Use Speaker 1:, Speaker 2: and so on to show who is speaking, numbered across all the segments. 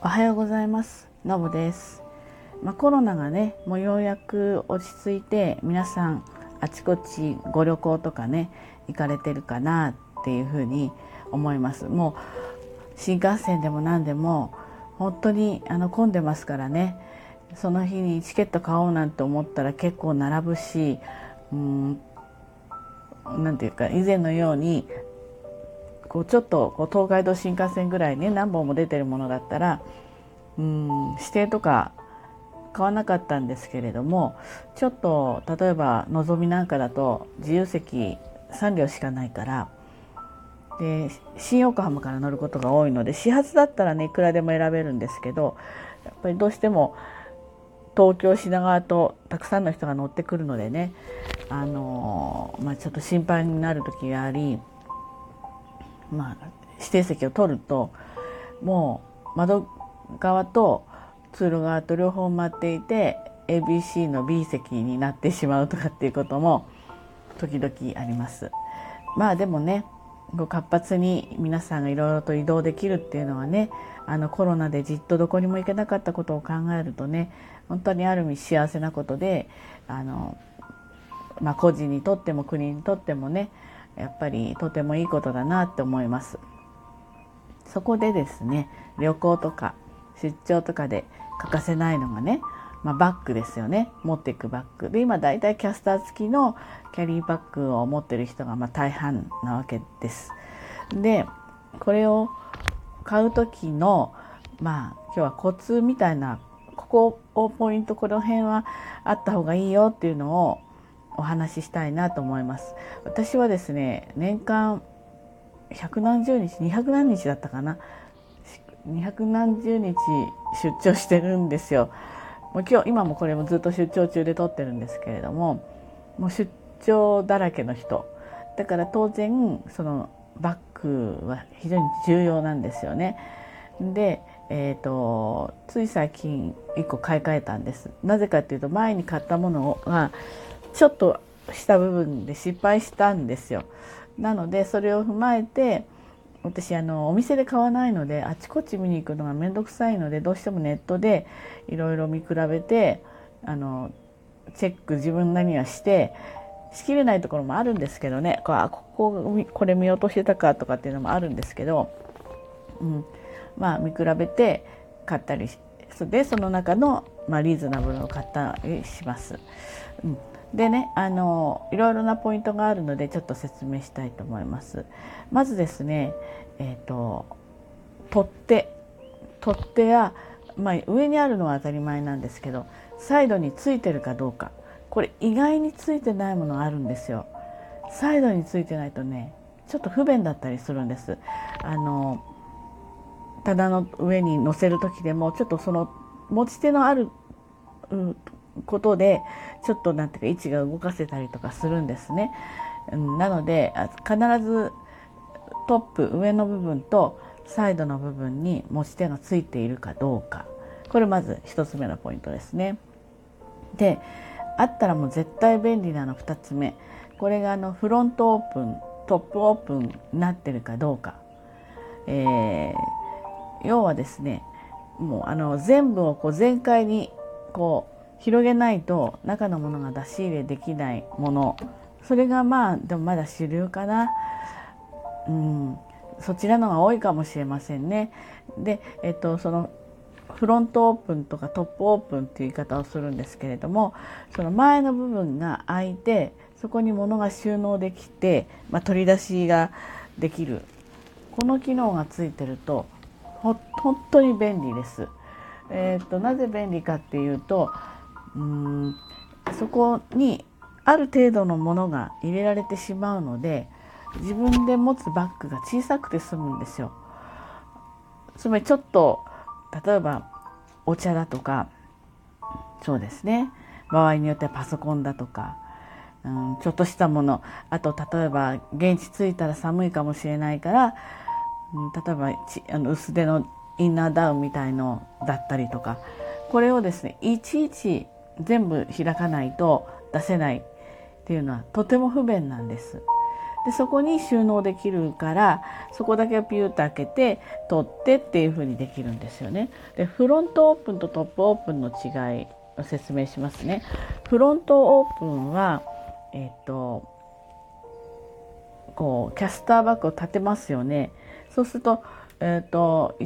Speaker 1: おはようございます。のぶです、まあ、コロナがねもうようやく落ち着いて皆さんあちこちご旅行とかね行かれてるかなっていうふうに思います。もう新幹線でも何でも本当にあの混んでますからね。その日にチケット買おうなんて思ったら結構並ぶしうんなんていうか以前のようにこうちょっとこう東海道新幹線ぐらいね何本も出てるものだったらうん指定とか買わなかったんですけれどもちょっと例えばのぞみなんかだと自由席3両しかないからで新横浜から乗ることが多いので始発だったらねいくらでも選べるんですけどやっぱりどうしても東京品川とたくさんの人が乗ってくるのでねあのまあ、ちょっと心配になる時がありまあ、指定席を取るともう窓側と通路側と両方埋まっていて ABC の B 席になってしまうとかっていうことも時々あります。まあでもね活発に皆さんがいろいろと移動できるっていうのはねあのコロナでじっとどこにも行けなかったことを考えるとね本当にある意味幸せなことであの、まあ、個人にとっても国にとってもねやっぱりとてもいいことだなって思います。そこでですね旅行とか出張とかで欠かせないのがね、まあ、バッグですよね持っていくバッグで今だいたいキャスター付きのキャリーバッグを持ってる人がま大半なわけです。でこれを買う時のまあ今日はコツみたいなここをポイントこの辺はあった方がいいよっていうのをお話ししたいなと思います。私はですね年間百何十日200何日だったかな。200何十日出張してるんですよ。もう今日今もこれもずっと出張中で撮ってるんですけれどももう出張だらけの人。だから当然そのバッグは非常に重要なんですよね。でえーと、つい最近1個買い替えたんです。なぜかっていうと前に買ったものがちょっとした部分で失敗したんですよ。なのでそれを踏まえて私あのお店で買わないのであちこち見に行くのが面倒くさいのでどうしてもネットでいろいろ見比べてあのチェック自分なりにはしてしきれないところもあるんですけどねこここれ見落としてたかとかっていうのもあるんですけど、うん、まあ見比べて買ったりでその中の、まあ、リーズナブルを買ったりします。うんでねあのいろいろなポイントがあるのでちょっと説明したいと思います。まずですね、えーと、取っ手取っ手や、まあ、上にあるのは当たり前なんですけどサイドについてるかどうかこれ意外についてないものがあるんですよ。サイドについてないとねちょっと不便だったりするんです。あの棚の上に乗せる時でもちょっとその持ち手のある、ことでちょっとなんていうか位置が動かせたりとかするんですね。なので必ずトップ上の部分とサイドの部分に持ち手がついているかどうかこれまず1つ目のポイントですね。であったらもう絶対便利なの2つ目これがあのフロントオープントップオープンになってるかどうか、えー、要はですねもうあの全部をこう全開にこう広げないと中のものが出し入れできないものそれがまあでもまだ主流かな、うん、そちらのが多いかもしれませんね。で、えっと、そのフロントオープンとかトップオープンっていう言い方をするんですけれどもその前の部分が開いてそこに物が収納できて、まあ、取り出しができるこの機能がついてると本当に便利です。えーとなぜ便利かっていうとうんそこにある程度のものが入れられてしまうので自分で持つバッグが小さくて済むんですよ。つまりちょっと例えばお茶だとかそうですね。場合によってはパソコンだとか、うん、ちょっとしたもの。あと例えば現地着いたら寒いかもしれないから、うん、例えばちあの薄手のインナーダウンみたいのだったりとか。これをですねいちいち全部開かないと出せないっていうのはとても不便なんです。でそこに収納できるからそこだけピューッと開けて取ってっていう風にできるんですよね。でフロントオープンとトップオープンの違いを説明しますね。フロントオープンはえっ、ー、とこうキャスターバッグを立てますよね。そうすると,、えーと、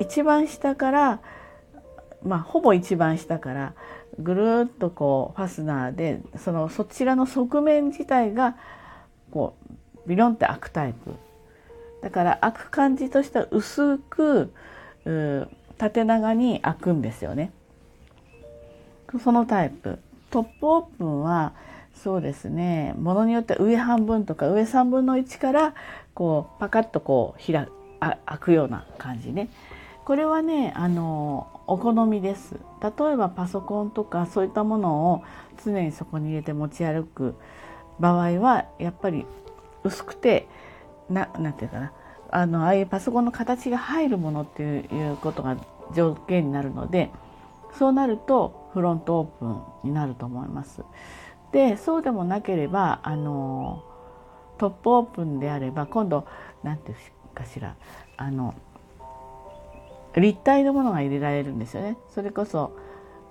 Speaker 1: 一番下からまあほぼ一番下からぐるっとこうファスナーでそのそちらの側面自体がこうビロンって開くタイプ。だから開く感じとしては薄く縦長に開くんですよね。そのタイプ。トップオープンはそうですね。ものによっては上半分とか上3分の1からこうパカッとこう開開くような感じね。これはねあのお好みです例えばパソコンとかそういったものを常にそこに入れて持ち歩く場合はやっぱり薄くてななんていうかなあのああいうパソコンの形が入るものっていうことが条件になるのでそうなるとフロントオープンになると思います。でそうでもなければあのトップオープンであれば今度何て言うかしらあの立体のものが入れられるんですよね。それこそ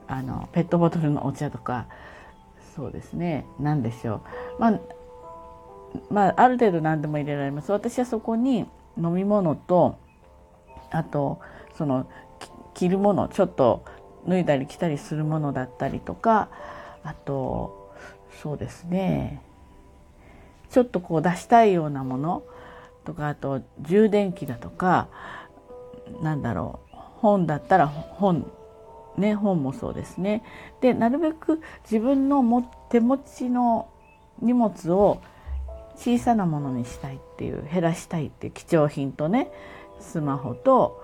Speaker 1: あのペットボトルのお茶とかそうですね。何でしょう、まあ、まあある程度何でも入れられます。私はそこに飲み物とあとその着るものちょっと脱いだり着たりするものだったりとかあとそうですね。ちょっとこう出したいようなものとかあと充電器だとかなんだろう本だったら本ね本もそうですね。でなるべく自分のも手持ちの荷物を小さなものにしたいっていう減らしたいっていう貴重品とねスマホと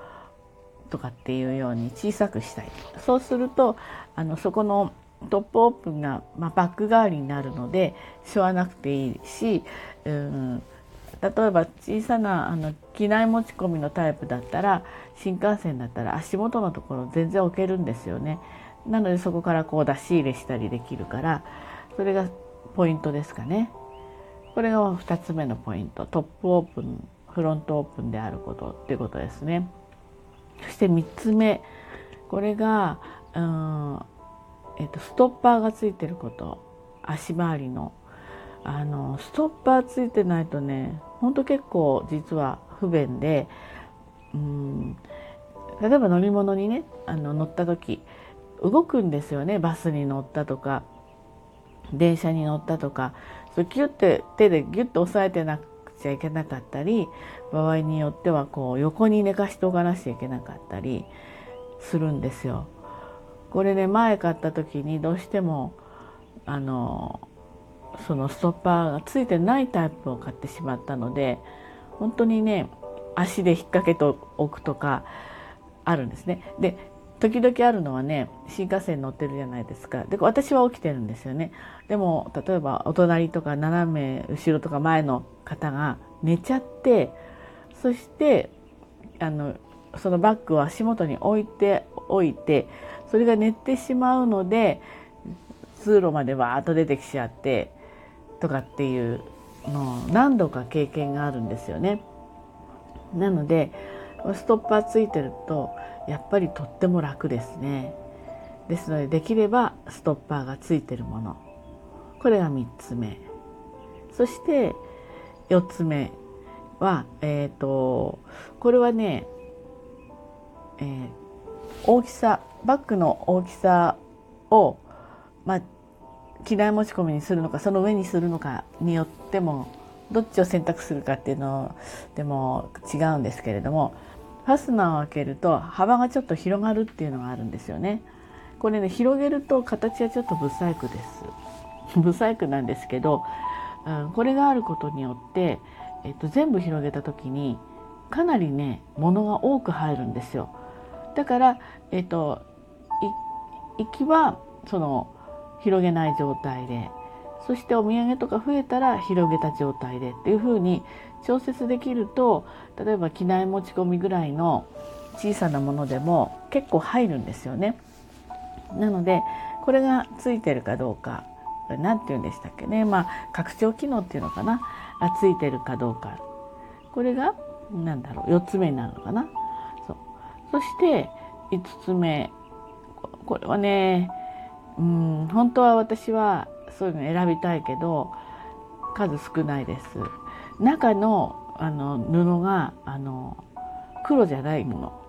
Speaker 1: とかっていうように小さくしたいそうするとあのそこのトップオープンが、まあ、バック代わりになるのでしょわなくていいし、うん、例えば小さなあの機内持ち込みのタイプだったら新幹線だったら足元のところ全然置けるんですよね。なのでそこからこう出し入れしたりできるからそれがポイントですかね。これが2つ目のポイントトップオープンフロントオープンであることっていうことですね。そして3つ目これがうん、えっと、ストッパーがついてること足回りのあのストッパーついてないとねほんと結構実は不便でうん例えば乗り物にねあの乗った時動くんですよねバスに乗ったとか電車に乗ったとかそれギュッて手でギュッと押さえてなくちゃいけなかったり場合によってはこう横に寝かしておかなきゃいけなかったりするんですよ。これね前買った時にどうしてもあのそのストッパーがついてないタイプを買ってしまったので本当にね足で引っ掛けておくとかあるんですね。で時々あるのはね新幹線乗ってるじゃないですかで私は起きてるんですよねでも例えばお隣とか斜め後ろとか前の方が寝ちゃってそしてあのそのバッグを足元に置いておいてそれが寝てしまうので通路までわーっと出てきちゃってとかっていうのを何度か経験があるんですよね。なのでストッパーついてるとやっぱりとっても楽ですね。ですのでできればストッパーがついてるものこれが3つ目そして4つ目はえっ、ー、とこれはね、えー、大きさバッグの大きさをまあ機内持ち込みにするのかその上にするのかによってもどっちを選択するかっていうのでも違うんですけれどもファスナーを開けると幅がちょっと広がるっていうのがあるんですよね。これね広げると形はちょっと不細工です。不細工なんですけど、うん、これがあることによって、えっと、全部広げた時にかなりね物が多く入るんですよ。だから、えっと、行きはその広げない状態でそしてお土産とか増えたら広げた状態でっていう風に調節できると例えば機内持ち込みぐらいの小さなものでも結構入るんですよね。なのでこれがついてるかどうか何て言うんでしたっけね。まあ拡張機能っていうのかな。がついてるかどうか。これが何だろう4つ目になるのかな。そう。そして5つ目。これはねうん本当は私はそういうの選びたいけど数少ないです中のあの布があの黒じゃないもの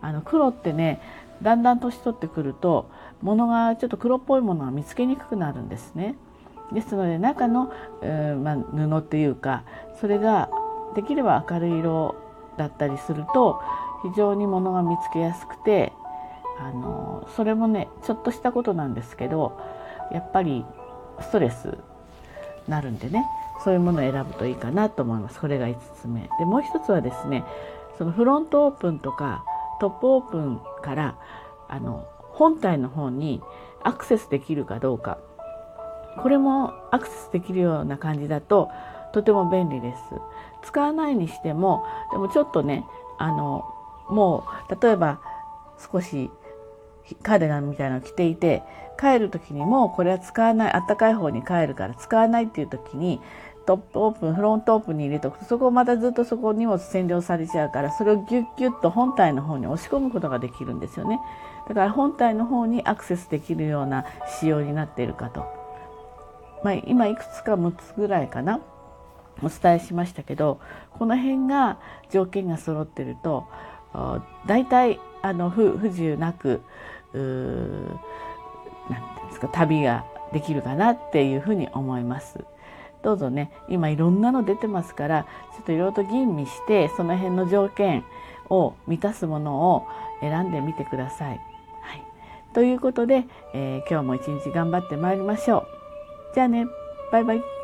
Speaker 1: あの黒ってねだんだん年取ってくると物がちょっと黒っぽいものが見つけにくくなるんですね。ですので中の、えー、まあ、布っていうかそれができれば明るい色だったりすると非常に物が見つけやすくてあのそれもねちょっとしたことなんですけどやっぱりストレスなるんでねそういうものを選ぶといいかなと思います。これが5つ目。でもう一つはですねそのフロントオープンとかトップオープンからあの本体の方にアクセスできるかどうかこれもアクセスできるような感じだととても便利です。使わないにしてもでもちょっとねあのもう例えば少しカーディガンみたいなの着ていて帰る時にもこれは使わないあったかい方に帰るから使わないっていう時にトップオープンフロントオープンに入れとくとそこをまたずっとそこ荷物占領されちゃうからそれをギュッギュッと本体の方に押し込むことができるんですよね。だから本体の方にアクセスできるような仕様になっているかと、まあ、今いくつか6つぐらいかなお伝えしましたけどこの辺が条件が揃ってると大体あの不自由なく何て言うんですか旅ができるかなっていうふうに思います。どうぞね今いろんなの出てますからちょっといろいろと吟味してその辺の条件を満たすものを選んでみてください。はい、ということで、えー、今日も一日頑張ってまいりましょう。じゃあねバイバイ。